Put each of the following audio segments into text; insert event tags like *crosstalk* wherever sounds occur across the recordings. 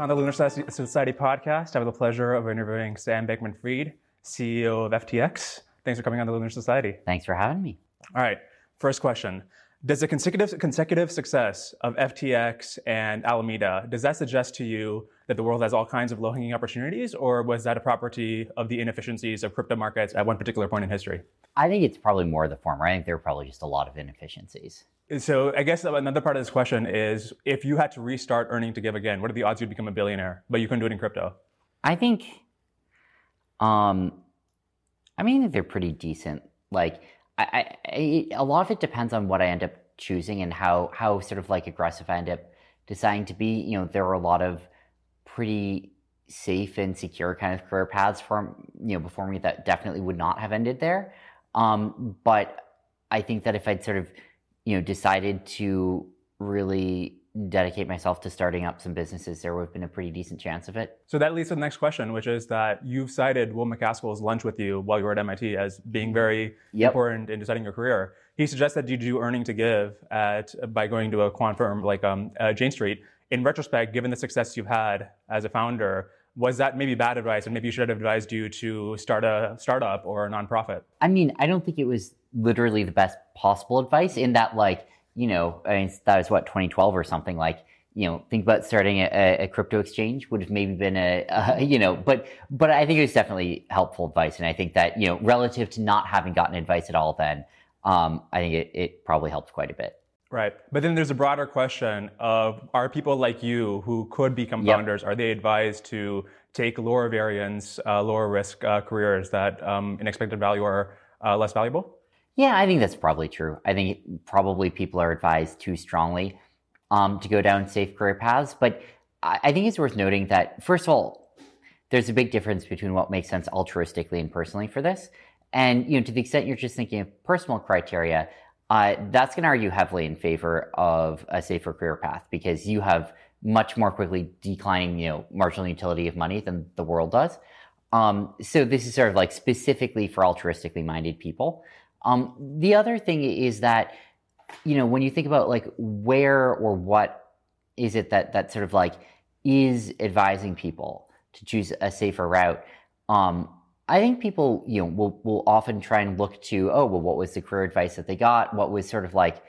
on the Lunar Society podcast, I have the pleasure of interviewing Sam Bankman Fried, CEO of FTX. Thanks for coming on the Lunar Society. Thanks for having me. All right, first question. Does the consecutive, consecutive success of FTX and Alameda, does that suggest to you that the world has all kinds of low-hanging opportunities, or was that a property of the inefficiencies of crypto markets at one particular point in history? I think it's probably more the former. I think there are probably just a lot of inefficiencies. So I guess another part of this question is if you had to restart earning to give again, what are the odds you'd become a billionaire, but you couldn't do it in crypto? I think, um, I mean, they're pretty decent. Like, I, I, a lot of it depends on what I end up choosing and how how sort of like aggressive I end up deciding to be. You know, there are a lot of pretty safe and secure kind of career paths for you know before me that definitely would not have ended there. Um, but I think that if I'd sort of you know decided to really dedicate myself to starting up some businesses, there would have been a pretty decent chance of it. So that leads to the next question, which is that you've cited Will MacAskill's lunch with you while you were at MIT as being very yep. important in deciding your career. He suggests that you do earning to give at by going to a quant firm like um, uh, Jane Street. In retrospect, given the success you've had as a founder, was that maybe bad advice and maybe you should have advised you to start a startup or a nonprofit? I mean, I don't think it was literally the best possible advice in that like you know, I mean, that was what 2012 or something like. You know, think about starting a, a crypto exchange would have maybe been a, a, *laughs* you know, but but I think it was definitely helpful advice, and I think that you know, relative to not having gotten advice at all, then um, I think it, it probably helped quite a bit. Right. But then there's a broader question of are people like you who could become yep. founders, are they advised to take lower variance, uh, lower risk uh, careers that um, in expected value are uh, less valuable? Yeah, I think that's probably true. I think probably people are advised too strongly um, to go down safe career paths. But I, I think it's worth noting that, first of all, there's a big difference between what makes sense altruistically and personally for this. And you know, to the extent you're just thinking of personal criteria, uh, that's going to argue heavily in favor of a safer career path because you have much more quickly declining, you know, marginal utility of money than the world does. Um, so this is sort of like specifically for altruistically minded people. Um, the other thing is that, you know, when you think about like where or what is it that that sort of like is advising people to choose a safer route, um, I think people, you know, will will often try and look to, oh, well, what was the career advice that they got? What was sort of like,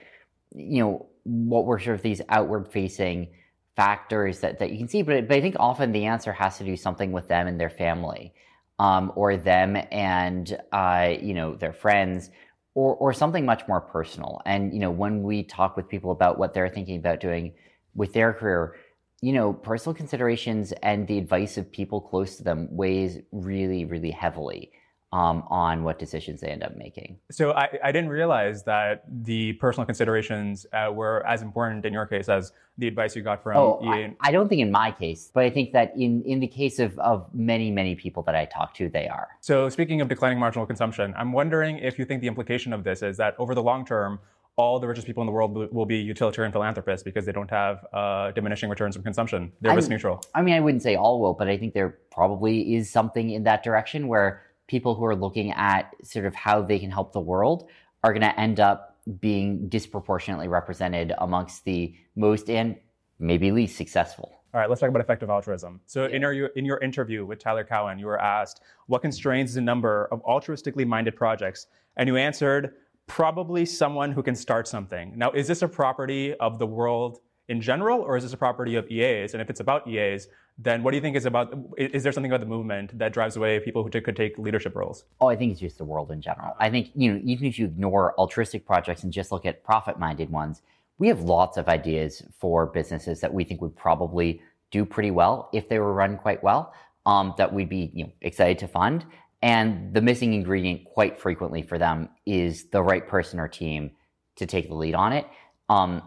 you know, what were sort of these outward facing factors that, that you can see? But, but I think often the answer has to do something with them and their family um, or them and uh, you know their friends or, or something much more personal. And you know when we talk with people about what they're thinking about doing with their career, you know personal considerations and the advice of people close to them weighs really really heavily um, on what decisions they end up making. So I, I didn't realize that the personal considerations uh, were as important in your case as the advice you got from oh, I, I, don't think in my case, but I think that in, in the case of, of many, many people that I talk to, they are. So speaking of declining marginal consumption, I'm wondering if you think the implication of this is that over the long term, all the richest people in the world will be utilitarian philanthropists because they don't have uh, diminishing returns from consumption. They're risk neutral. I mean, I wouldn't say all will, but I think there probably is something in that direction where people who are looking at sort of how they can help the world are going to end up being disproportionately represented amongst the most and maybe least successful. All right, let's talk about effective altruism. So, yeah. in, your, in your interview with Tyler Cowen, you were asked what constrains the number of altruistically minded projects, and you answered probably someone who can start something. Now, is this a property of the world in general, or is this a property of EAs? And if it's about EAs, then what do you think is about? Is there something about the movement that drives away people who could take leadership roles? Oh, I think it's just the world in general. I think you know, even if you ignore altruistic projects and just look at profit-minded ones, we have lots of ideas for businesses that we think would probably do pretty well if they were run quite well. Um, that we'd be you know, excited to fund. And the missing ingredient, quite frequently for them, is the right person or team to take the lead on it. Um,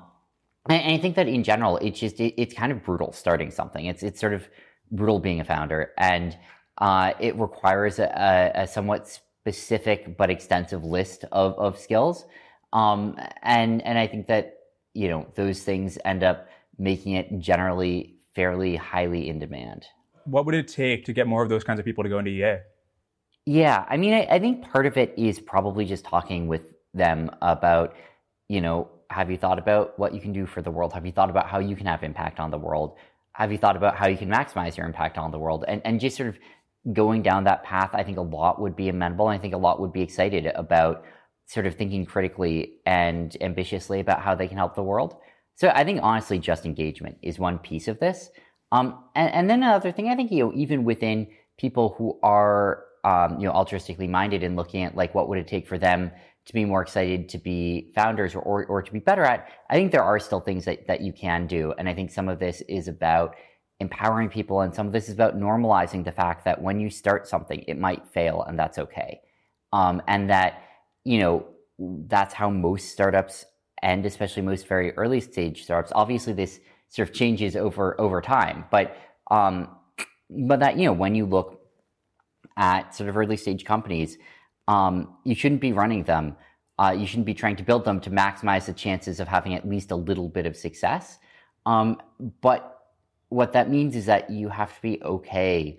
and I think that in general, it's just it, it's kind of brutal starting something. It's it's sort of brutal being a founder, and uh, it requires a, a, somewhat specific but extensive list of of skills. Um, and and I think that you know those things end up making it generally fairly highly in demand. What would it take to get more of those kinds of people to go into EA? Yeah, I mean, I, I think part of it is probably just talking with them about you know have you thought about what you can do for the world? Have you thought about how you can have impact on the world? have you thought about how you can maximize your impact on the world? And and just sort of going down that path, I think a lot would be amenable. I think a lot would be excited about sort of thinking critically and ambitiously about how they can help the world. So I think honestly, just engagement is one piece of this. Um, and, and, then another thing, I think you know, even within people who are um, you know altruistically minded and looking at like what would it take for them to be more excited to be founders or, or, or to be better at, I think there are still things that, that you can do. And I think some of this is about empowering people and some of this is about normalizing the fact that when you start something, it might fail and that's okay. Um, and that, you know, that's how most startups and especially most very early stage startups. Obviously, this sort of changes over over time, but um, but that you know when you look at sort of early stage companies, um, you shouldn't be running them. Uh, you shouldn't be trying to build them to maximize the chances of having at least a little bit of success. Um, but what that means is that you have to be okay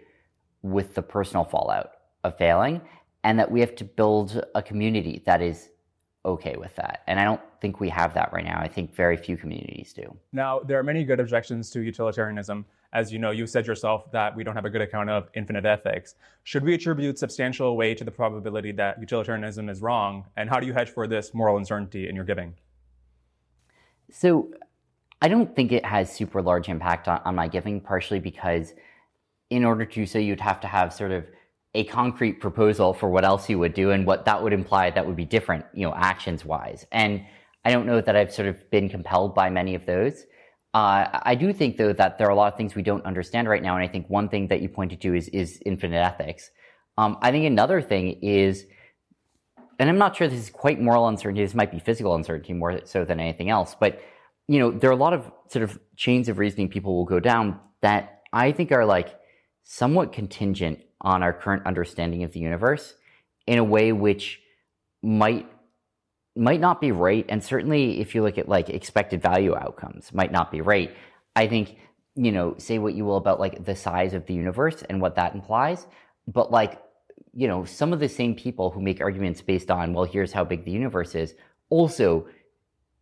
with the personal fallout of failing, and that we have to build a community that is okay with that. And I don't think we have that right now. I think very few communities do. Now, there are many good objections to utilitarianism. As you know, you said yourself that we don't have a good account of infinite ethics. Should we attribute substantial weight to the probability that utilitarianism is wrong? And how do you hedge for this moral uncertainty in your giving? So, I don't think it has super large impact on, on my giving, partially because in order to so, you'd have to have sort of a concrete proposal for what else you would do and what that would imply that would be different, you know, actions wise. And I don't know that I've sort of been compelled by many of those. Uh, I do think though that there are a lot of things we don't understand right now, and I think one thing that you pointed to is is infinite ethics. Um, I think another thing is, and I'm not sure this is quite moral uncertainty. This might be physical uncertainty more so than anything else. But you know, there are a lot of sort of chains of reasoning people will go down that I think are like somewhat contingent on our current understanding of the universe in a way which might might not be right and certainly if you look at like expected value outcomes might not be right. I think you know say what you will about like the size of the universe and what that implies but like you know some of the same people who make arguments based on well here's how big the universe is also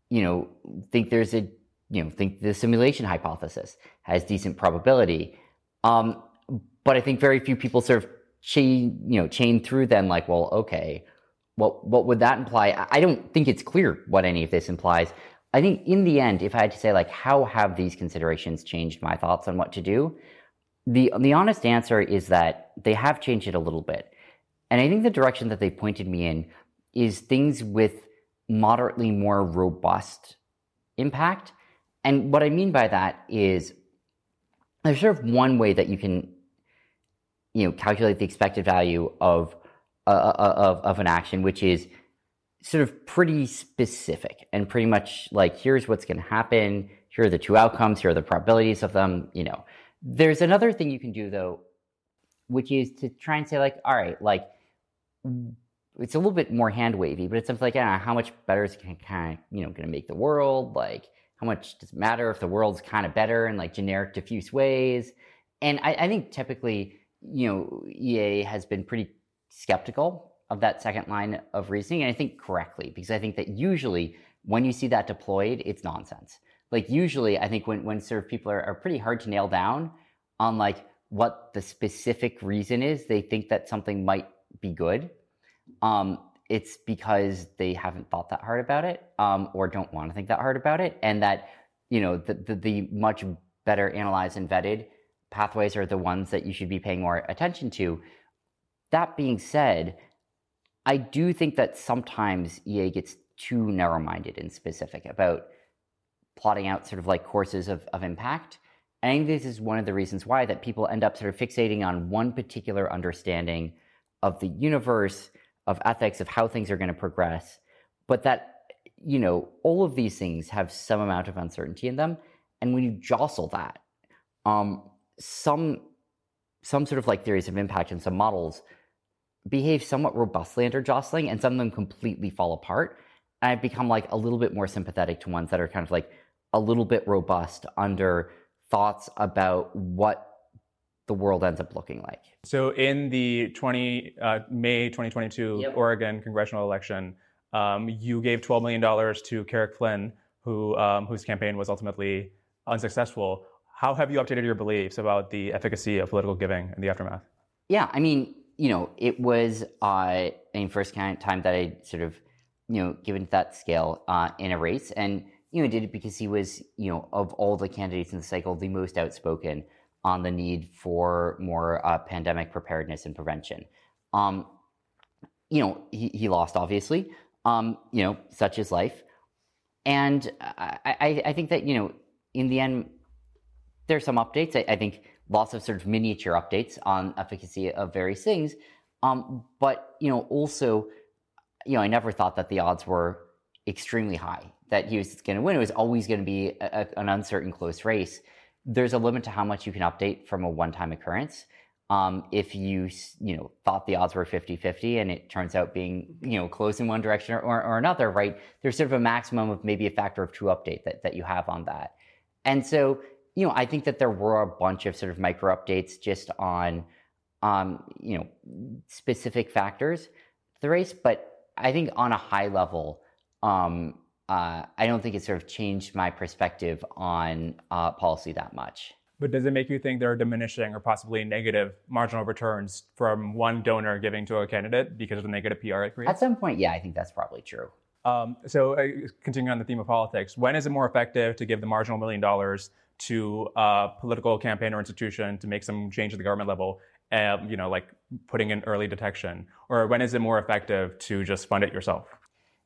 you know think there's a you know think the simulation hypothesis has decent probability. Um, but I think very few people sort of chain, you know, chain through them like, well, okay, what what would that imply? I don't think it's clear what any of this implies. I think in the end, if I had to say like, how have these considerations changed my thoughts on what to do? The the honest answer is that they have changed it a little bit. And I think the direction that they pointed me in is things with moderately more robust impact. And what I mean by that is there's sort of one way that you can you know, calculate the expected value of, uh, uh, uh, of, of an action, which is sort of pretty specific and pretty much like, here's what's going to happen. Here are the two outcomes. Here are the probabilities of them. You know, there's another thing you can do though, which is to try and say like, all right, like it's a little bit more hand wavy, but it's something like, know, how much better is kind of, you know, going to make the world? Like, how much does it matter if the world's kind of better in like generic diffuse ways? And I, I think typically you know, EA has been pretty skeptical of that second line of reasoning, and I think correctly, because I think that usually when you see that deployed, it's nonsense. Like usually, I think when when of people are, are pretty hard to nail down on like what the specific reason is, they think that something might be good. Um, it's because they haven't thought that hard about it, um, or don't want to think that hard about it, and that you know the, the, the much better analyzed and vetted pathways are the ones that you should be paying more attention to. That being said, I do think that sometimes EA gets too narrow minded and specific about plotting out sort of like courses of, of impact. And I think this is one of the reasons why that people end up sort of fixating on one particular understanding of the universe, of ethics, of how things are going to progress, but that, you know, all of these things have some amount of uncertainty in them. And when you jostle that, um, some some sort of like theories of impact and some models behave somewhat robustly under jostling and some of them completely fall apart. And I've become like a little bit more sympathetic to ones that are kind of like a little bit robust under thoughts about what the world ends up looking like. So in the 20 uh, May 2022 yep. Oregon congressional election, um, you gave 12 million dollars to Carrick Flynn, who um, whose campaign was ultimately unsuccessful How have you updated your beliefs about the efficacy of political giving in the aftermath? Yeah, I mean, you know, it was uh, I mean, first kind of time that I sort of, you know, given that scale uh, in a race, and you know, did it because he was, you know, of all the candidates in the cycle, the most outspoken on the need for more uh, pandemic preparedness and prevention. Um, you know, he, he lost obviously. Um, you know, such is life, and I, I, I think that you know, in the end, there's some updates. I, I, think lots of sort of miniature updates on efficacy of various things. Um, but you know, also, you know, I never thought that the odds were extremely high that he was going to win. It was always going to be a, an uncertain, close race. There's a limit to how much you can update from a one-time occurrence. Um, if you you know thought the odds were 50-50 and it turns out being you know close in one direction or, or, another, right? There's sort of a maximum of maybe a factor of two update that, that you have on that. And so you know, I think that there were a bunch of sort of micro updates just on, um, you know, specific factors the race, but I think on a high level, um, uh, I don't think it sort of changed my perspective on uh, policy that much. But does it make you think there are diminishing or possibly negative marginal returns from one donor giving to a candidate because of the negative PR it creates? At some point, yeah, I think that's probably true. Um, so, uh, continuing on the theme of politics, when is it more effective to give the marginal million dollars to a political campaign or institution to make some change at the government level, um, you know, like putting in early detection? Or when is it more effective to just fund it yourself?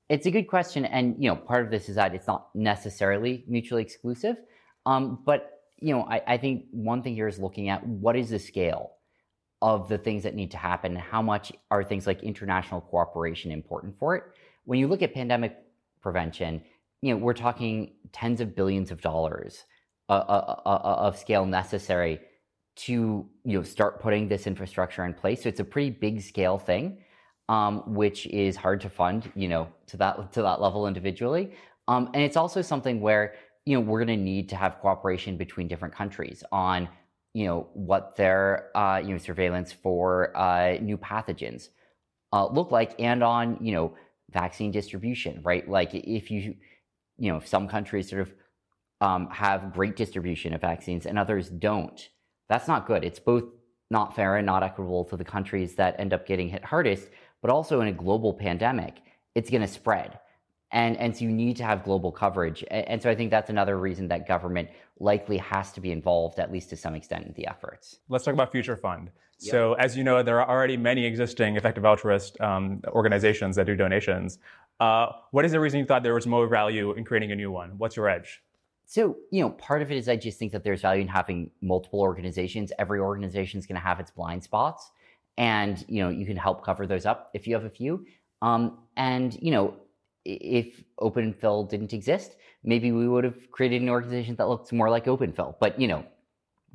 It's a good question, and you know, part of this is that it's not necessarily mutually exclusive. Um, but you know, I, I think one thing here is looking at what is the scale of the things that need to happen, how much are things like international cooperation important for it. When you look at pandemic prevention, you know, we're talking tens of billions of dollars uh, of scale necessary to you know start putting this infrastructure in place. So it's a pretty big scale thing, um, which is hard to fund, you know, to that to that level individually. Um, and it's also something where you know we're going to need to have cooperation between different countries on you know what their uh, you know surveillance for uh, new pathogens uh, look like, and on you know vaccine distribution, right? Like if you you know if some countries sort of um, have great distribution of vaccines and others don't. That's not good. It's both not fair and not equitable to the countries that end up getting hit hardest, but also in a global pandemic, it's going to spread. And, and so you need to have global coverage. And, and so I think that's another reason that government likely has to be involved, at least to some extent, in the efforts. Let's talk about Future Fund. Yep. So, as you know, there are already many existing effective altruist um, organizations that do donations. Uh, what is the reason you thought there was more value in creating a new one? What's your edge? So, you know, part of it is I just think that there's value in having multiple organizations. Every organization is going to have its blind spots. And, you know, you can help cover those up if you have a few. Um, and, you know, if OpenPhil didn't exist, maybe we would have created an organization that looks more like OpenPhil. But, you know,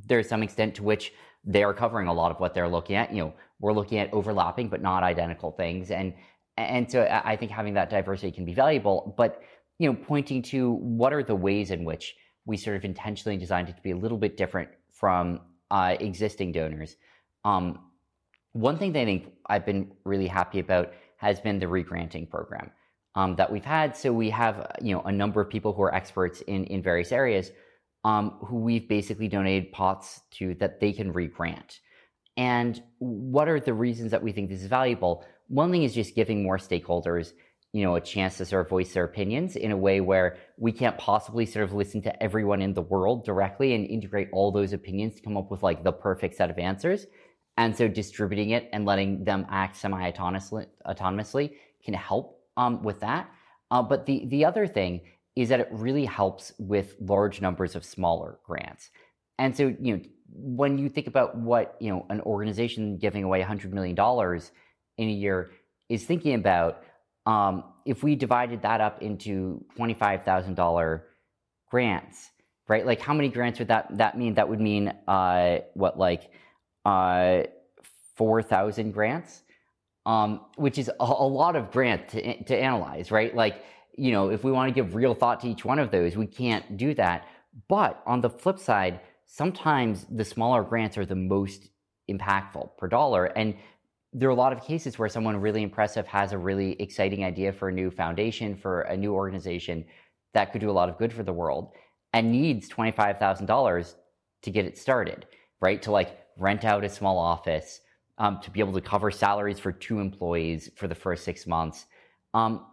there's some extent to which they are covering a lot of what they're looking at. You know, we're looking at overlapping but not identical things. And, and so I think having that diversity can be valuable. But, you know, pointing to what are the ways in which we sort of intentionally designed it to be a little bit different from uh, existing donors. Um, one thing that I think I've been really happy about has been the regranting program um, that we've had. So we have, you know, a number of people who are experts in in various areas um, who we've basically donated pots to that they can regrant. And what are the reasons that we think this is valuable? One thing is just giving more stakeholders you know, a chance to sort of voice their opinions in a way where we can't possibly sort of listen to everyone in the world directly and integrate all those opinions to come up with like the perfect set of answers. And so distributing it and letting them act semi-autonomously autonomously can help um, with that. Uh, but the, the other thing is that it really helps with large numbers of smaller grants. And so, you know, when you think about what, you know, an organization giving away $100 million in a year is thinking about, um, if we divided that up into $25,000 grants, right? Like how many grants would that, that mean? That would mean, uh, what, like, uh, 4,000 grants, um, which is a, a, lot of grant to, to analyze, right? Like, you know, if we want to give real thought to each one of those, we can't do that. But on the flip side, sometimes the smaller grants are the most impactful per dollar. And there are a lot of cases where someone really impressive has a really exciting idea for a new foundation, for a new organization that could do a lot of good for the world and needs $25,000 to get it started, right? To like rent out a small office, um, to be able to cover salaries for two employees for the first six months. Um,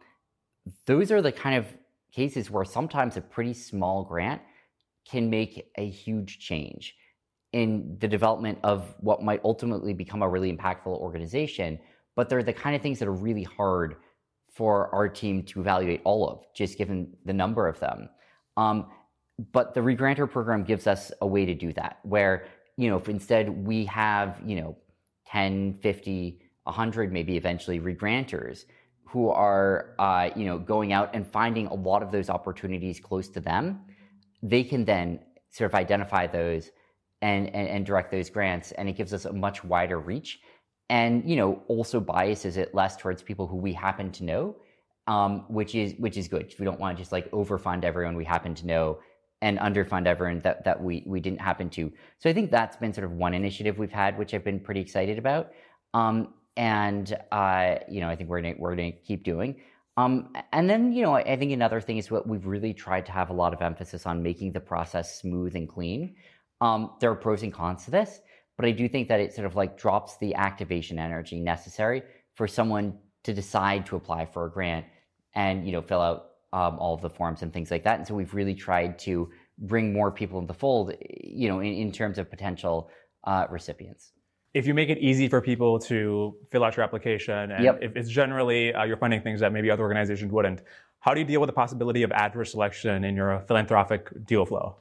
those are the kind of cases where sometimes a pretty small grant can make a huge change in the development of what might ultimately become a really impactful organization. But they're the kind of things that are really hard for our team to evaluate all of, just given the number of them. Um, but the regranter program gives us a way to do that, where you know, if instead we have you know 10, 50, 100, maybe eventually regranters who are uh, you know going out and finding a lot of those opportunities close to them, they can then sort of identify those and, and, and direct those grants, and it gives us a much wider reach. And you know also biases it less towards people who we happen to know um, which is which is good. We don't want to just like overfund everyone we happen to know and underfund everyone that, that we we didn't happen to. So i think that's been sort of one initiative we've had which i've been pretty excited about. Um, and uh, you know i think we're gonna we're gonna keep doing. Um, and then you know I think another thing is what we've really tried to have a lot of emphasis on making the process smooth and clean um, there are pros and cons to this but I do think that it sort of like drops the activation energy necessary for someone to decide to apply for a grant and you know fill out um, all of the forms and things like that. And so we've really tried to bring more people in the fold, you know, in, in terms of potential uh, recipients. If you make it easy for people to fill out your application, and yep. if it's generally uh, you're funding things that maybe other organizations wouldn't, how do you deal with the possibility of adverse selection in your philanthropic deal flow?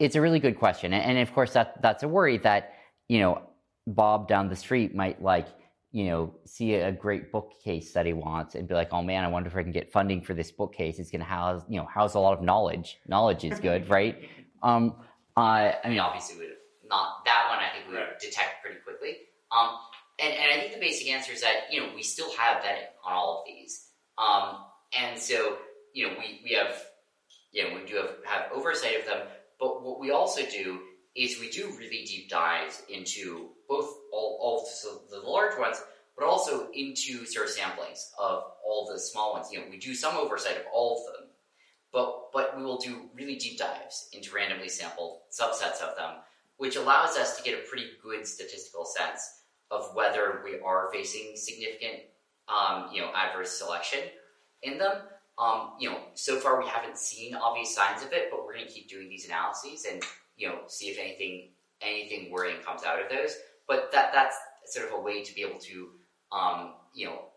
It's a really good question, and of course that that's a worry that you know, Bob down the street might like, you know, see a great bookcase that he wants and be like, oh man, I wonder if I can get funding for this bookcase. It's going to house, you know, house a lot of knowledge. Knowledge is good, *laughs* right? Um, uh, I mean, obviously, not that one. I think we would detect pretty quickly. Um, and, and I think the basic answer is that you know we still have vetting on all of these, um, and so you know we we have you know we do have, have oversight of them. But what we also do is we do really deep dives into both all, all the, the large ones, but also into sort of samplings of all the small ones. You know, we do some oversight of all of them, but but we will do really deep dives into randomly sampled subsets of them, which allows us to get a pretty good statistical sense of whether we are facing significant, um, you know, adverse selection in them. Um, you know, so far we haven't seen obvious signs of it, but we're going to keep doing these analyses and you know, see if anything anything worrying comes out of those. But that that's sort of a way to be able to, um, you know,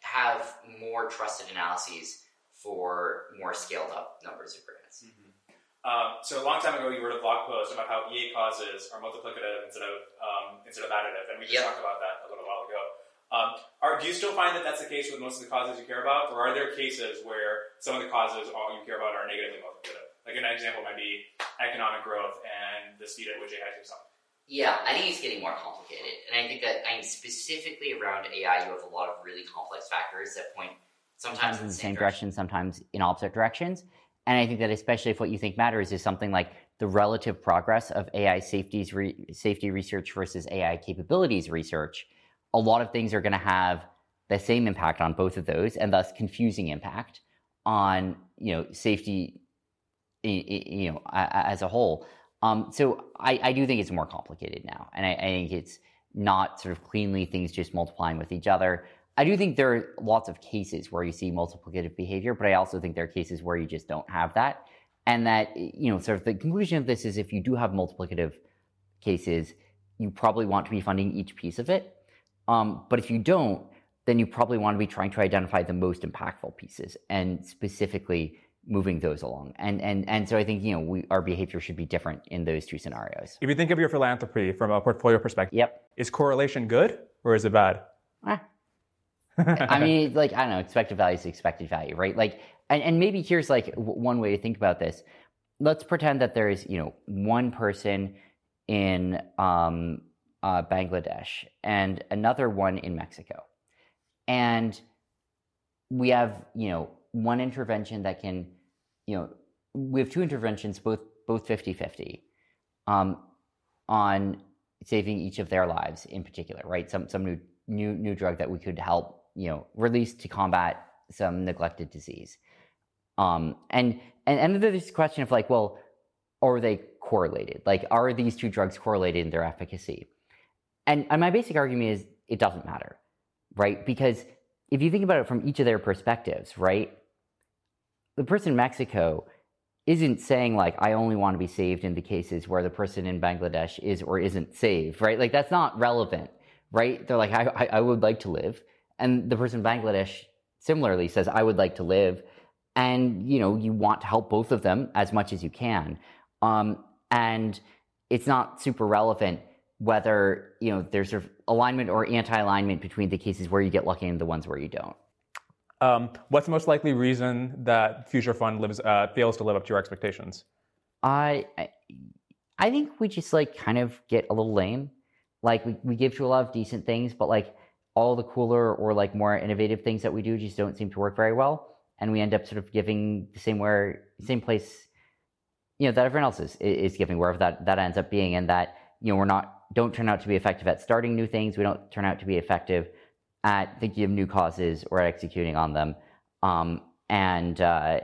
have more trusted analyses for more scaled up numbers of grants. Mm-hmm. Um, so a long time ago, you wrote a blog post about how EA causes are multiplicative instead of um, instead of additive, and we just yep. talked about that a little while ago. Um, are, do you still find that that's the case with most of the causes you care about, or are there cases where some of the causes all you care about are negatively multiplicative? Like an example might be economic growth and the speed at which AI takes off. Yeah, I think it's getting more complicated, and I think that I mean specifically around AI, you have a lot of really complex factors that point sometimes, in the same, direction, direction, sometimes in opposite directions. And I think that especially if what you think matters is something like the relative progress of AI safeties re- safety research versus AI capabilities research, a lot of things are going to have the same impact on both of those, and thus confusing impact on you know safety you know, as a whole. Um, so I, I, do think it's more complicated now, and I, I, think it's not sort of cleanly things just multiplying with each other. I do think there are lots of cases where you see multiplicative behavior, but I also think there are cases where you just don't have that, and that you know, sort of the conclusion of this is if you do have multiplicative cases, you probably want to be funding each piece of it. Um, but if you don't, then you probably want to be trying to identify the most impactful pieces and specifically moving those along. And and and so I think you know we, our behavior should be different in those two scenarios. If you think of your philanthropy from a portfolio perspective, yep, is correlation good or is it bad? Ah. *laughs* I mean, like I don't know, expected value is expected value, right? Like, and and maybe here's like w- one way to think about this. Let's pretend that there is you know one person in um, uh, Bangladesh and another one in Mexico, and we have you know one intervention that can, you know, we have two interventions, both both 50-50, um, on saving each of their lives in particular, right? Some some new new new drug that we could help, you know, release to combat some neglected disease. Um, and and and there's this question of like, well, are they correlated? Like, are these two drugs correlated in their efficacy? And, and my basic argument is it doesn't matter, right? Because if you think about it from each of their perspectives, right? The person in Mexico isn't saying like I only want to be saved in the cases where the person in Bangladesh is or isn't saved, right? Like that's not relevant, right? They're like I, I, I would like to live, and the person in Bangladesh similarly says I would like to live, and you know you want to help both of them as much as you can, um, and it's not super relevant whether you know there's sort of alignment or anti-alignment between the cases where you get lucky and the ones where you don't. Um, what's the most likely reason that Future Fund lives uh, fails to live up to your expectations? I, I think we just like kind of get a little lame. Like we, we give to a lot of decent things, but like all the cooler or like more innovative things that we do just don't seem to work very well, and we end up sort of giving the same where same place, you know, that everyone else is is giving wherever that that ends up being, and that you know we're not don't turn out to be effective at starting new things. We don't turn out to be effective at thinking of new causes or executing on them. Um, and, uh,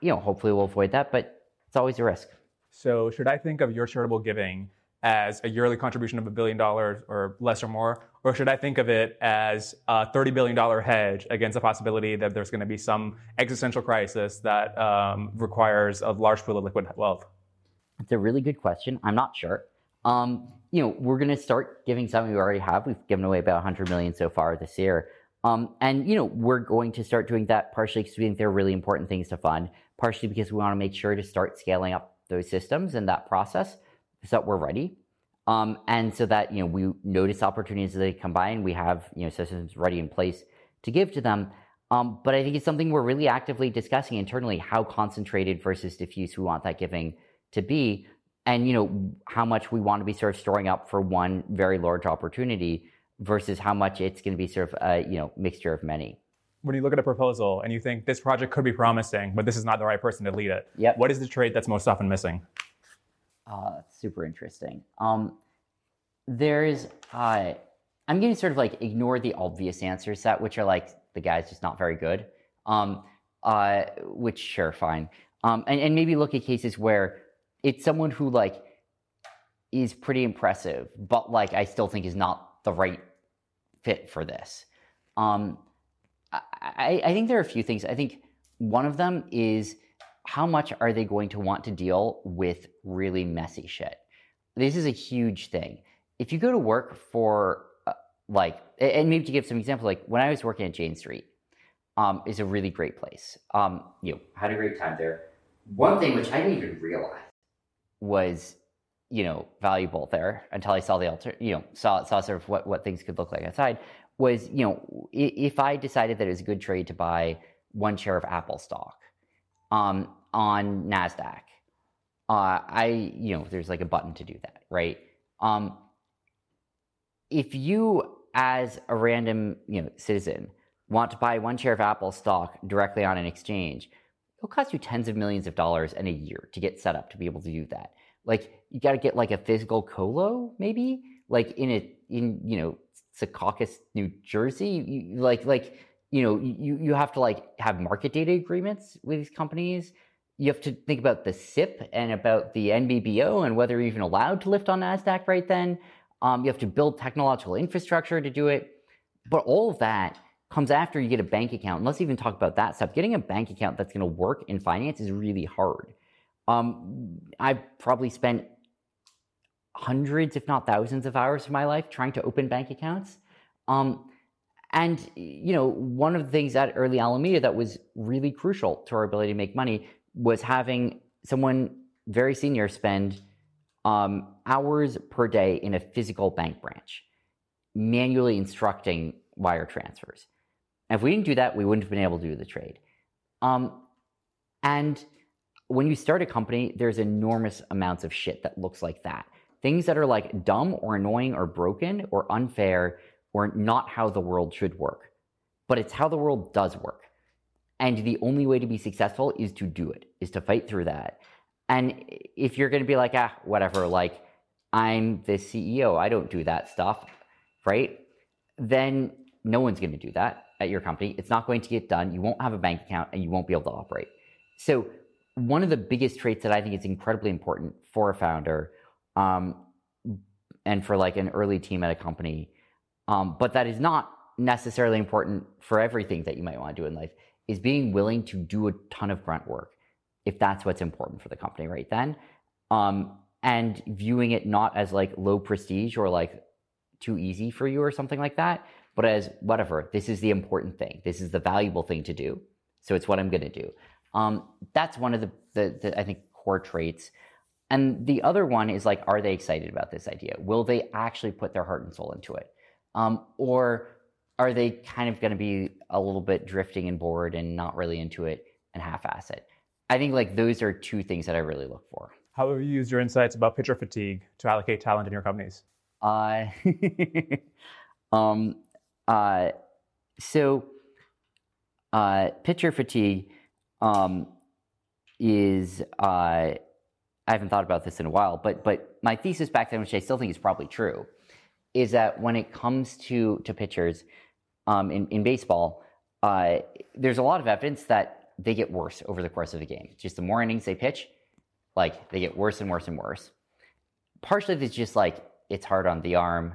you know, hopefully we'll avoid that, but it's always a risk. So, should I think of your charitable giving as a yearly contribution of a billion dollars or less or more? Or should I think of it as a $30 billion hedge against the possibility that there's going to be some existential crisis that um, requires a large pool of liquid wealth? It's a really good question. I'm not sure. Um, you know, we're going to start giving some we already have. We've given away about 100 million so far this year. Um, and, you know, we're going to start doing that partially because we think they're really important things to fund, partially because we want to make sure to start scaling up those systems and that process so that we're ready. Um, and so that, you know, we notice opportunities as they come by and we have, you know, systems ready in place to give to them. Um, but I think it's something we're really actively discussing internally, how concentrated versus diffuse we want that giving to be and you know how much we want to be sort of storing up for one very large opportunity versus how much it's going to be sort of a you know mixture of many. When you look at a proposal and you think this project could be promising but this is not the right person to lead it yep. what is the trait that's most often missing? Uh, super interesting. Um, there's uh, i'm going to sort of like ignore the obvious answer set which are like the guy's just not very good. Um, uh, which sure fine. Um, and, and maybe look at cases where it's someone who like is pretty impressive, but like I still think is not the right fit for this. Um, I, I think there are a few things. I think one of them is how much are they going to want to deal with really messy shit? This is a huge thing. If you go to work for uh, like, and maybe to give some example, like when I was working at Jane Street, um, is a really great place. Um, you know, had a great time there. One thing which I didn't even realize was you know valuable there until I saw the alter you know saw saw sort of what what things could look like outside was you know if I decided that it was a good trade to buy one share of Apple stock um, on Nasdaq, uh, I you know there's like a button to do that right. Um, if you as a random you know citizen want to buy one share of Apple stock directly on an exchange, it'll cost you tens of millions of dollars in a year to get set up to be able to do that. Like you got to get like a physical colo, maybe like in a in you know Secaucus, New Jersey. You, like like you know you you have to like have market data agreements with these companies. You have to think about the SIP and about the NBBO and whether you're even allowed to lift on Nasdaq right then. Um, you have to build technological infrastructure to do it. But all of that comes after you get a bank account. And let's even talk about that stuff. Getting a bank account that's going to work in finance is really hard. Um, I probably spent hundreds, if not thousands, of hours of my life trying to open bank accounts. Um, and you know, one of the things at early Alameda that was really crucial to our ability to make money was having someone very senior spend um, hours per day in a physical bank branch, manually instructing wire transfers. And if we didn't do that, we wouldn't have been able to do the trade. Um, and when you start a company, there's enormous amounts of shit that looks like that. Things that are like dumb or annoying or broken or unfair or not how the world should work. But it's how the world does work. And the only way to be successful is to do it, is to fight through that. And if you're going to be like, ah, whatever, like, I'm the CEO, I don't do that stuff, right? Then no one's going to do that at your company. It's not going to get done. You won't have a bank account and you won't be able to operate. So one of the biggest traits that I think is incredibly important for a founder, um, and for like an early team at a company, um, but that is not necessarily important for everything that you might want to do in life, is being willing to do a ton of grunt work, if that's what's important for the company right then, um, and viewing it not as like low prestige or like too easy for you or something like that, but as whatever. This is the important thing. This is the valuable thing to do. So it's what I'm going to do. Um, that's one of the, the, the, I think, core traits. And the other one is like, are they excited about this idea? Will they actually put their heart and soul into it? Um, or are they kind of going to be a little bit drifting and bored and not really into it and half-ass it? I think like those are two things that I really look for. How have you used your insights about pitcher fatigue to allocate talent in your companies? Uh, *laughs* um, uh, so uh, pitcher fatigue um, is uh, I haven't thought about this in a while, but but my thesis back then, which I still think is probably true, is that when it comes to to pitchers um, in in baseball, uh, there's a lot of evidence that they get worse over the course of the game. Just the more innings they pitch, like they get worse and worse and worse. Partially, it's just like it's hard on the arm,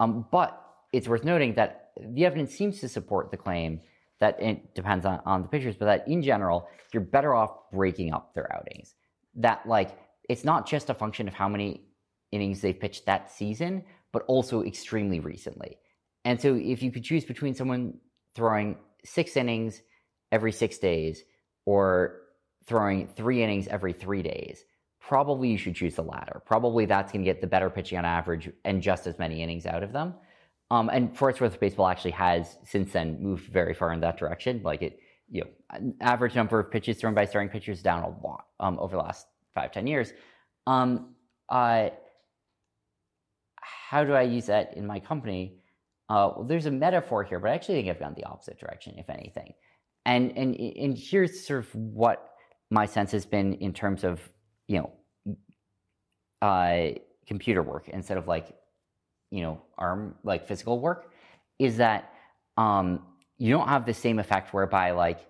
um, but it's worth noting that the evidence seems to support the claim that it depends on, on the pitchers, but that in general, you're better off breaking up their outings. That like it's not just a function of how many innings they've pitched that season, but also extremely recently. And so if you could choose between someone throwing six innings every six days or throwing three innings every three days, probably you should choose the latter. Probably that's going to get the better pitching on average and just as many innings out of them. Um, and worth, baseball actually has since then moved very far in that direction. Like it, you know, average number of pitches thrown by starting pitchers down a lot um, over the last five, ten years. Um, uh, how do I use that in my company? Uh, well, there's a metaphor here, but I actually think I've gone the opposite direction, if anything. And and and here's sort of what my sense has been in terms of you know uh, computer work instead of like you know arm like physical work is that um, you don't have the same effect whereby like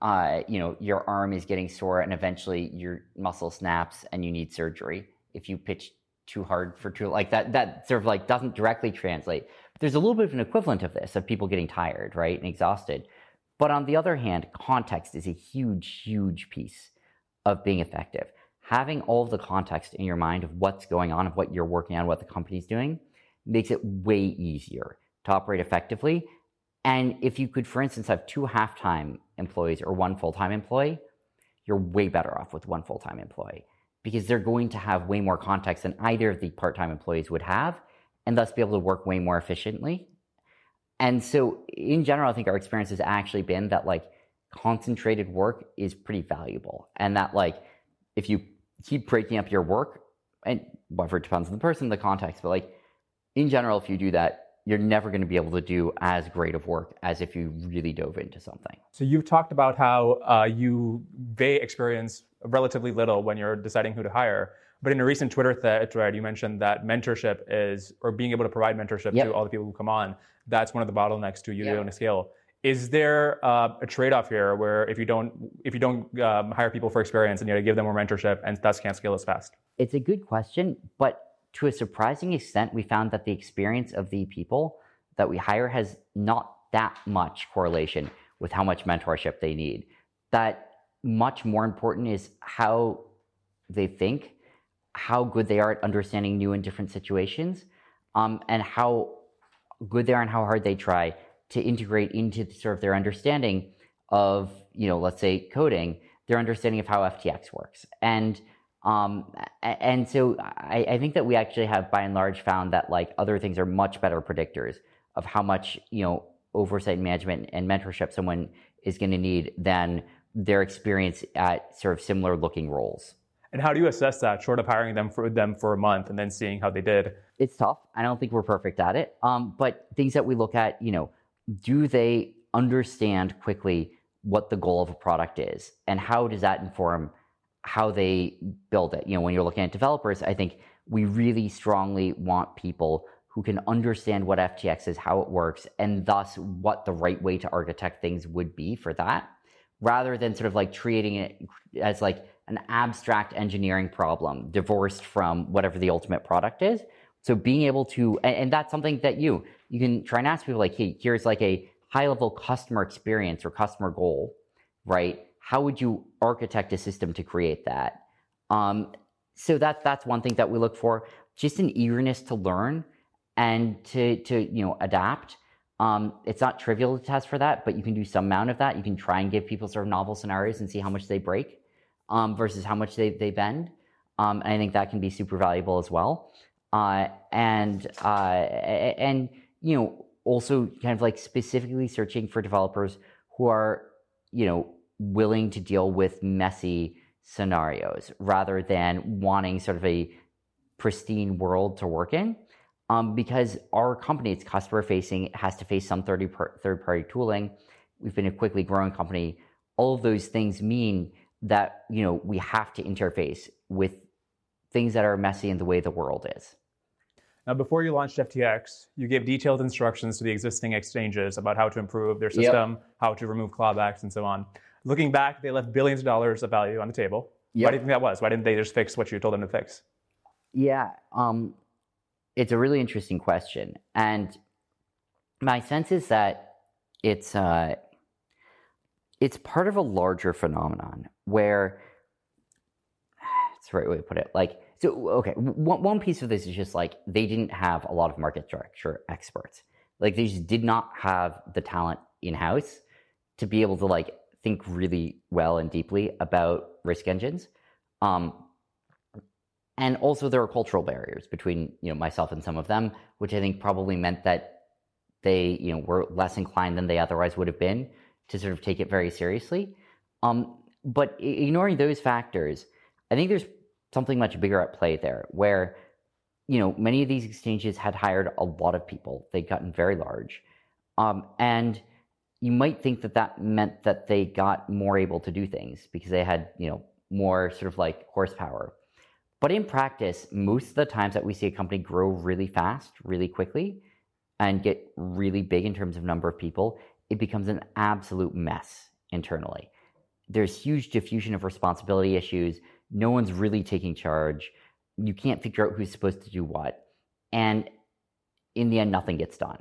uh, you know your arm is getting sore and eventually your muscle snaps and you need surgery if you pitch too hard for too like that that sort of like doesn't directly translate. There's a little bit of an equivalent of this of people getting tired right and exhausted. But on the other hand context is a huge huge piece of being effective. Having all of the context in your mind of what's going on of what you're working on what the company's doing makes it way easier to operate effectively. And if you could, for instance, have two half time employees or one full time employee, you're way better off with one full time employee because they're going to have way more context than either of the part time employees would have and thus be able to work way more efficiently. And so, in general, I think our experience has actually been that like concentrated work is pretty valuable and that like if you keep breaking up your work and whatever it depends on the person, the context, but like in general, if you do that, you're never going to be able to do as great of work as if you really dove into something. So you've talked about how uh, you may experience relatively little when you're deciding who to hire. But in a recent Twitter thread, you mentioned that mentorship is, or being able to provide mentorship yep. to all the people who come on, that's one of the bottlenecks to you yep. doing a scale. Is there uh, a trade-off here where if you don't if you don't um, hire people for experience and you got to give them more mentorship and thus can't scale as fast? It's a good question, but to a surprising extent, we found that the experience of the people that we hire has not that much correlation with how much mentorship they need. That much more important is how they think, how good they are at understanding new and different situations, um, and how good they are and how hard they try to integrate into sort of their understanding of, you know, let's say coding, their understanding of how FTX works. And um, and so I, I, think that we actually have by and large found that like other things are much better predictors of how much, you know, oversight management and mentorship someone is going to need than their experience at sort of similar looking roles. And how do you assess that short of hiring them for them for a month and then seeing how they did? It's tough. I don't think we're perfect at it. Um, but things that we look at, you know, do they understand quickly what the goal of a product is and how does that inform how they build it. You know, when you're looking at developers, I think we really strongly want people who can understand what FTX is, how it works, and thus what the right way to architect things would be for that. rather than sort of like treating it as like an abstract engineering problem divorced from whatever the ultimate product is. So being able to, and, and that's something that you, you can try and ask people like, hey, here's like a high level customer experience or customer goal, right? How would you architect a system to create that? Um, so that, that's one thing that we look for. Just an eagerness to learn and to, to you know, adapt. Um, it's not trivial to test for that, but you can do some amount of that. You can try and give people sort of novel scenarios and see how much they break um, versus how much they, they bend. Um, and I think that can be super valuable as well. Uh, and uh, and you know also kind of like specifically searching for developers who are you know willing to deal with messy scenarios rather than wanting sort of a pristine world to work in. Um, because our company, it's customer facing, it has to face some third party tooling. We've been a quickly growing company. All of those things mean that you know we have to interface with things that are messy in the way the world is. Now, before you launched FTX, you gave detailed instructions to the existing exchanges about how to improve their system, yep. how to remove clawbacks, and so on. Looking back, they left billions of dollars of value on the table. Yep. Why do you think that was? Why didn't they just fix what you told them to fix? Yeah, um, it's a really interesting question, and my sense is that it's uh, it's part of a larger phenomenon where *sighs* it's the right way to put it. Like so, okay, one, one piece of this is just like they didn't have a lot of market structure experts. Like they just did not have the talent in house to be able to like think really well and deeply about risk engines. Um, and also there are cultural barriers between you know myself and some of them, which I think probably meant that they you know were less inclined than they otherwise would have been to sort of take it very seriously. Um, but ignoring those factors, I think there's something much bigger at play there where you know many of these exchanges had hired a lot of people they'd gotten very large um, and you might think that that meant that they got more able to do things because they had you know more sort of like horsepower but in practice most of the times that we see a company grow really fast really quickly and get really big in terms of number of people it becomes an absolute mess internally there's huge diffusion of responsibility issues no one's really taking charge. You can't figure out who's supposed to do what. And in the end, nothing gets done.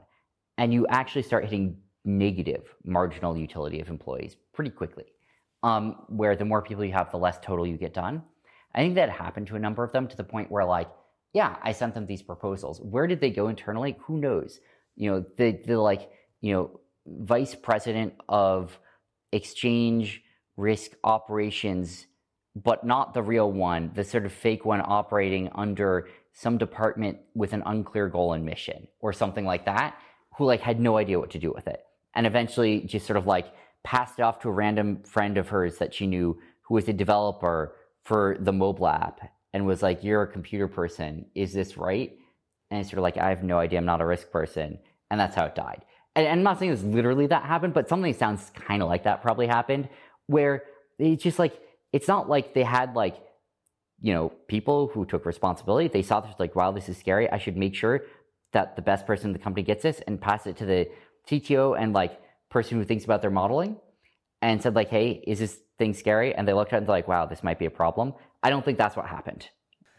And you actually start hitting negative marginal utility of employees pretty quickly, um, where the more people you have, the less total you get done. I think that happened to a number of them to the point where, like, yeah, I sent them these proposals. Where did they go internally? Who knows? You know, the, the like, you know, vice president of exchange risk operations but not the real one, the sort of fake one operating under some department with an unclear goal and mission or something like that, who like had no idea what to do with it. And eventually just sort of like passed it off to a random friend of hers that she knew who was a developer for the mobile app and was like, You're a computer person. Is this right? And it's sort of like, I have no idea. I'm not a risk person. And that's how it died. And, and I'm not saying it's literally that happened, but something sounds kind of like that probably happened where it's just like, it's not like they had like you know people who took responsibility they saw this like wow this is scary i should make sure that the best person in the company gets this and pass it to the cto and like person who thinks about their modeling and said like hey is this thing scary and they looked at it and they're like wow this might be a problem i don't think that's what happened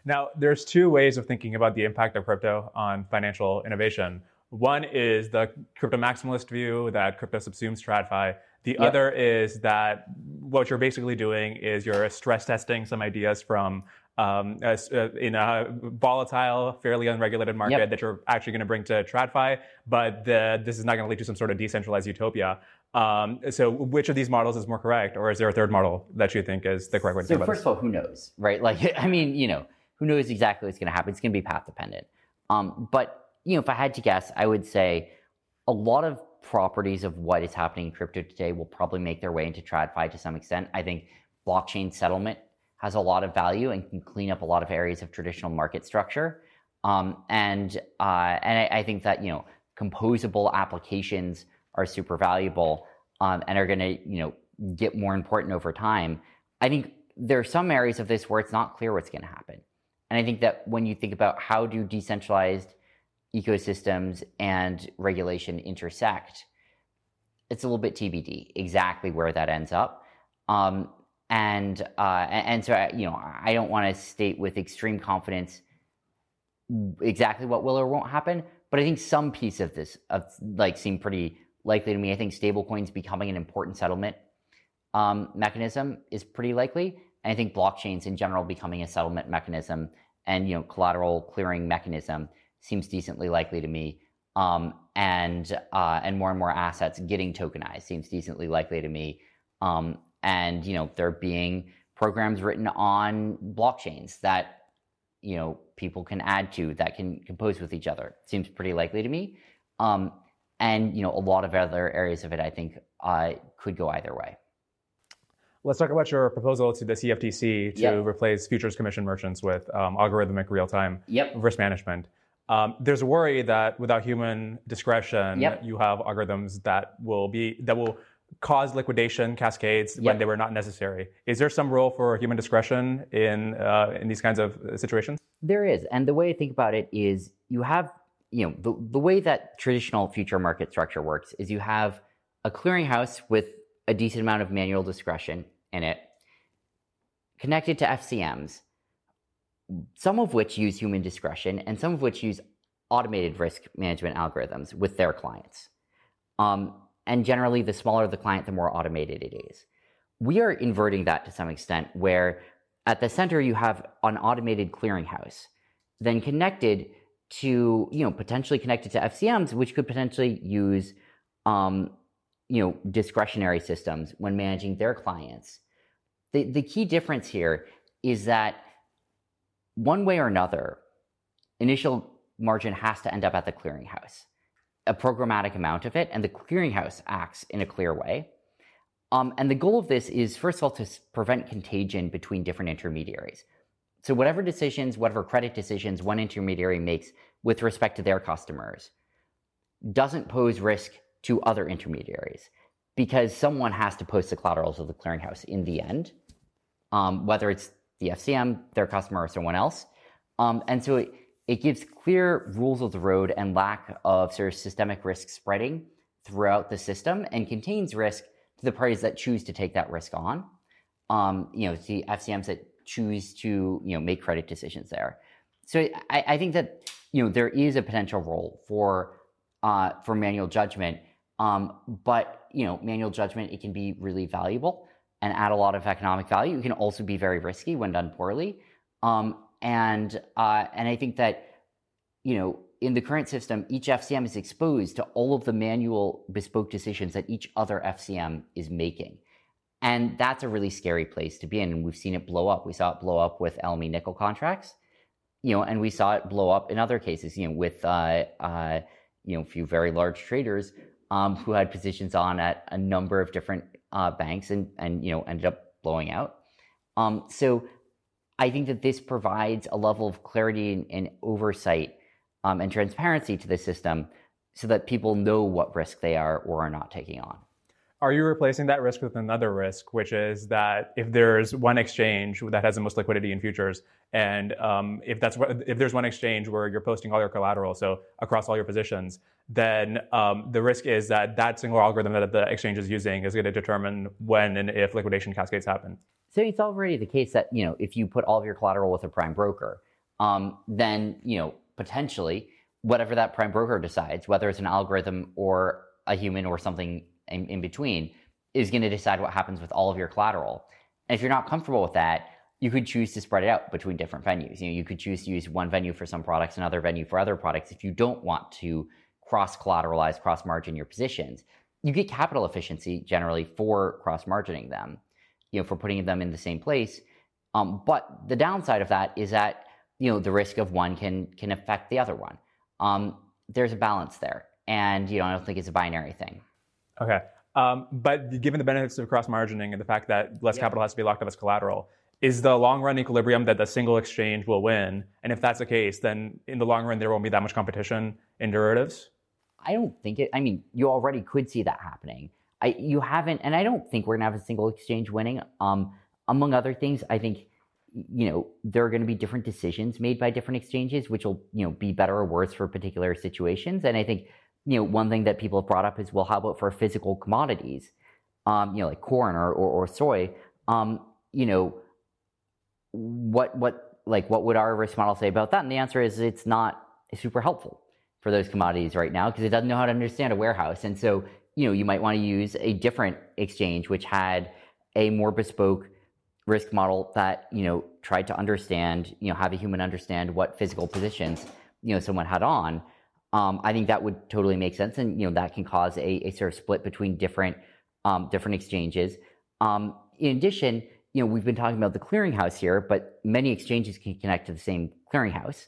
now there's two ways of thinking about the impact of crypto on financial innovation one is the crypto maximalist view that crypto subsumes TradFi. The yep. other is that what you're basically doing is you're stress testing some ideas from um, uh, in a volatile, fairly unregulated market yep. that you're actually going to bring to TradFi, but the, this is not going to lead to some sort of decentralized utopia. Um, so, which of these models is more correct, or is there a third model that you think is the correct way to so think about first of all, who knows, right? Like, *laughs* I mean, you know, who knows exactly what's going to happen? It's going to be path dependent. Um, but you know, if I had to guess, I would say a lot of properties of what is happening in crypto today will probably make their way into TradFi to some extent. I think blockchain settlement has a lot of value and can clean up a lot of areas of traditional market structure. Um, and uh, and I, I, think that you know composable applications are super valuable um, and are going to you know get more important over time. I think there are some areas of this where it's not clear what's going to happen. And I think that when you think about how do decentralized ecosystems and regulation intersect, it's a little bit TBD exactly where that ends up. Um, and uh, and so you know I don't want to state with extreme confidence exactly what will or won't happen, but I think some piece of this of like seem pretty likely to me. I think stablecoins becoming an important settlement um, mechanism is pretty likely, and I think blockchains in general becoming a settlement mechanism and you know collateral clearing mechanism seems decently likely to me. Um, and uh, and more and more assets getting tokenized seems decently likely to me. Um, and you know there being programs written on blockchains that you know people can add to that can compose with each other seems pretty likely to me. Um, and you know a lot of other areas of it I think uh, could go either way. Let's talk about your proposal to the CFTC to yep. replace futures commission merchants with um, algorithmic real-time yep. risk management. Um, there's a worry that without human discretion, yep. you have algorithms that will be that will cause liquidation cascades yep. when they were not necessary. Is there some role for human discretion in uh, in these kinds of situations? There is, and the way I think about it is you have you know the the way that traditional future market structure works is you have a clearinghouse with a decent amount of manual discretion in it connected to FCMs some of which use human discretion and some of which use automated risk management algorithms with their clients. Um, and generally, the smaller the client, the more automated it is. We are inverting that to some extent, where at the center you have an automated clearinghouse, then connected to, you know, potentially connected to FCMs, which could potentially use, um, you know, discretionary systems when managing their clients. The, the key difference here is that one way or another, initial margin has to end up at the clearinghouse, a programmatic amount of it, and the clearinghouse acts in a clear way. Um, and the goal of this is, first of all, to prevent contagion between different intermediaries. So, whatever decisions, whatever credit decisions one intermediary makes with respect to their customers doesn't pose risk to other intermediaries because someone has to post the collaterals of the clearinghouse in the end, um, whether it's the FCM, their customer, or someone else. Um, and so it, it gives clear rules of the road and lack of sort of systemic risk spreading throughout the system and contains risk to the parties that choose to take that risk on. Um, you know, the FCMs that choose to, you know, make credit decisions there. So I, I think that, you know, there is a potential role for, uh, for manual judgment. Um, but, you know, manual judgment, it can be really valuable and add a lot of economic value. It can also be very risky when done poorly. Um, and uh, and I think that you know in the current system, each FCM is exposed to all of the manual bespoke decisions that each other FCM is making. And that's a really scary place to be in. And we've seen it blow up. We saw it blow up with LME nickel contracts, you know, and we saw it blow up in other cases, you know, with, uh, uh, you know, a few very large traders um, who had positions on at a number of different uh, banks and, and, you know, ended up blowing out. Um, so I think that this provides a level of clarity and, and oversight um, and transparency to the system so that people know what risk they are or are not taking on. Are you replacing that risk with another risk, which is that if there's one exchange that has the most liquidity in futures, and um, if that's if there's one exchange where you're posting all your collateral, so across all your positions, then um, the risk is that that single algorithm that the exchange is using is going to determine when and if liquidation cascades happen. So it's already the case that you know if you put all of your collateral with a prime broker, um, then you know potentially whatever that prime broker decides, whether it's an algorithm or a human or something in, in between is going to decide what happens with all of your collateral. And if you're not comfortable with that, you could choose to spread it out between different venues. You know, you could choose to use one venue for some products, another venue for other products. If you don't want to cross collateralize, cross margin your positions, you get capital efficiency generally for cross margining them, you know, for putting them in the same place. Um, but the downside of that is that you know the risk of one can can affect the other one. Um, there's a balance there, and you know I don't think it's a binary thing. Okay. Um, but given the benefits of cross margining and the fact that less capital has to be locked up as collateral, is the long run equilibrium that the single exchange will win? And if that's the case, then in the long run, there won't be that much competition in derivatives? I don't think it, I mean, you already could see that happening. I, you haven't, and I don't think we're going to have a single exchange winning. Um, among other things, I think, you know, there are going to be different decisions made by different exchanges, which will, you know, be better or worse for particular situations. And I think you know, one thing that people have brought up is, well, how about for physical commodities? um, you know, like corn or, or, or soy, um, you know, what, what, like, what would our risk model say about that? And the answer is it's not super helpful for those commodities right now because it doesn't know how to understand a warehouse. And so, you know, you might want to use a different exchange which had a more bespoke risk model that, you know, tried to understand, you know, have a human understand what physical positions, you know, someone had on. Um, I think that would totally make sense. And, you know, that can cause a, a sort of split between different, um, different exchanges. Um, in addition, you know, we've been talking about the clearinghouse here, but many exchanges can connect to the same clearinghouse.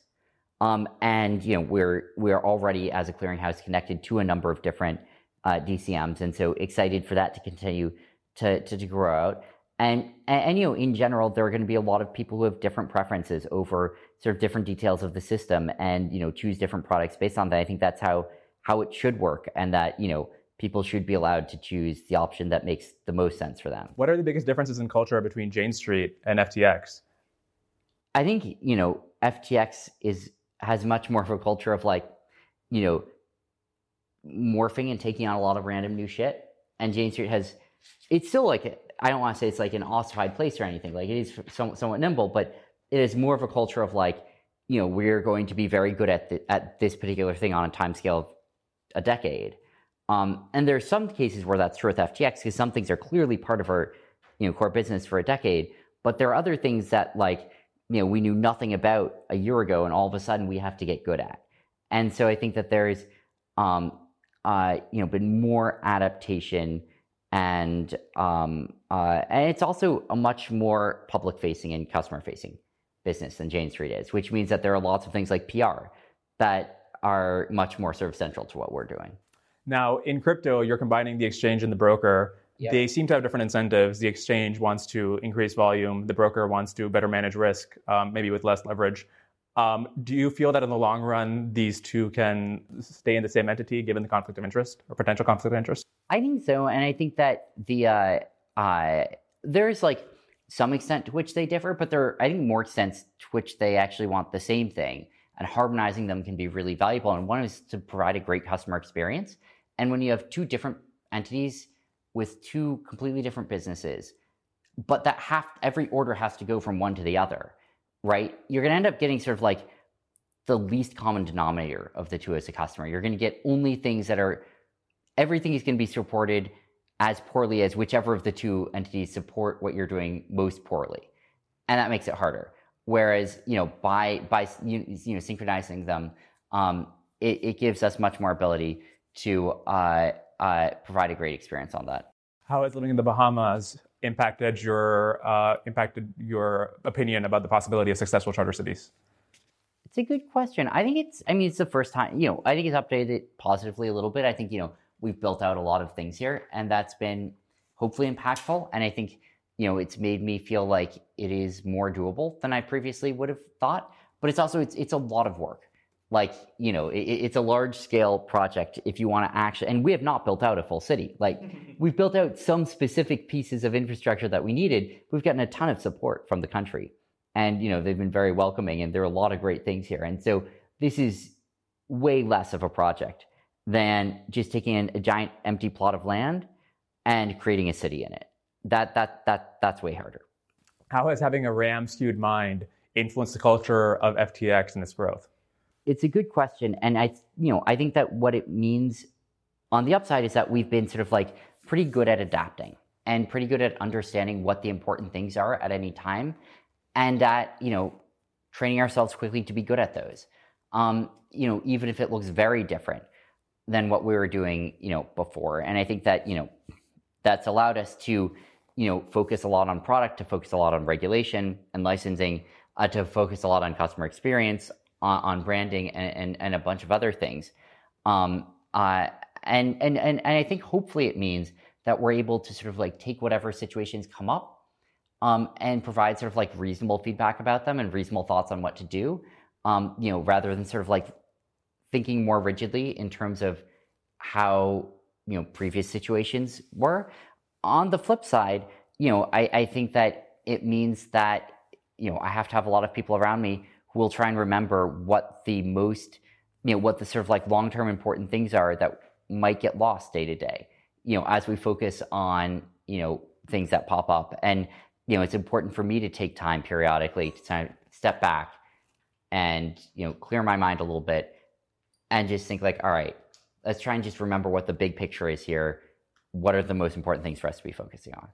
Um, and you know, we're we're already as a clearinghouse connected to a number of different uh, DCMs, and so excited for that to continue to to, to grow out. And, and, and you know, in general, there are going to be a lot of people who have different preferences over sort of different details of the system, and you know, choose different products based on that. I think that's how how it should work, and that you know, people should be allowed to choose the option that makes the most sense for them. What are the biggest differences in culture between Jane Street and FTX? I think you know, FTX is has much more of a culture of like, you know, morphing and taking on a lot of random new shit. And Jane Street has, it's still like, I don't want to say it's like an ossified place or anything. Like it is somewhat, somewhat nimble, but it is more of a culture of like, you know, we're going to be very good at the, at this particular thing on a time scale of a decade. Um, and there are some cases where that's true with FTX because some things are clearly part of our, you know, core business for a decade. But there are other things that like you know we knew nothing about a year ago, and all of a sudden we have to get good at. And so I think that there's um, uh, you know been more adaptation and um, uh, and it's also a much more public facing and customer facing business than Jane Street is, which means that there are lots of things like PR that are much more sort of central to what we're doing. Now, in crypto, you're combining the exchange and the broker. Yep. They seem to have different incentives. The exchange wants to increase volume. The broker wants to better manage risk, um, maybe with less leverage. Um, do you feel that in the long run, these two can stay in the same entity given the conflict of interest or potential conflict of interest? I think so. And I think that the uh, uh, there's like some extent to which they differ, but there I think more extent to which they actually want the same thing. And harmonizing them can be really valuable. And one is to provide a great customer experience. And when you have two different entities, with two completely different businesses, but that half every order has to go from one to the other, right? You're going to end up getting sort of like the least common denominator of the two as a customer. You're going to get only things that are everything is going to be supported as poorly as whichever of the two entities support what you're doing most poorly, and that makes it harder. Whereas you know by by you, you know synchronizing them, um, it, it gives us much more ability to uh, uh, provide a great experience on that. How has living in the Bahamas impacted your uh, impacted your opinion about the possibility of successful charter cities? It's a good question. I think it's. I mean, it's the first time. You know, I think it's updated positively a little bit. I think you know we've built out a lot of things here, and that's been hopefully impactful. And I think you know it's made me feel like it is more doable than I previously would have thought. But it's also it's it's a lot of work like you know it, it's a large scale project if you want to actually and we have not built out a full city like *laughs* we've built out some specific pieces of infrastructure that we needed we've gotten a ton of support from the country and you know they've been very welcoming and there are a lot of great things here and so this is way less of a project than just taking a giant empty plot of land and creating a city in it. That that that that's way harder. How has having a ram skewed mind influenced the culture of ftx and its growth? It's a good question, and I, you know, I think that what it means on the upside is that we've been sort of like pretty good at adapting and pretty good at understanding what the important things are at any time, and at you know, training ourselves quickly to be good at those. Um, you know, even if it looks very different than what we were doing, you know, before, and I think that you know, that's allowed us to, you know, focus a lot on product, to focus a lot on regulation and licensing, uh, to focus a lot on customer experience, on, on branding and, and, and, a bunch of other things. Um, uh, and, and, and, and I think hopefully it means that we're able to sort of like take whatever situations come up um, and provide sort of like reasonable feedback about them and reasonable thoughts on what to do, um, you know, rather than sort of like thinking more rigidly in terms of how, you know, previous situations were. On the flip side, you know, I, I think that it means that, you know, I have to have a lot of people around me who will try and remember what the most, you know, what the sort of like long term important things are that might get lost day to day. you know, as we focus on, you know, things that pop up and, you know, it's important for me to take time periodically to kind of step back and, you know, clear my mind a little bit and just think like, all right, let's try and just remember what the big picture is here. What are the most important things for us to be focusing on?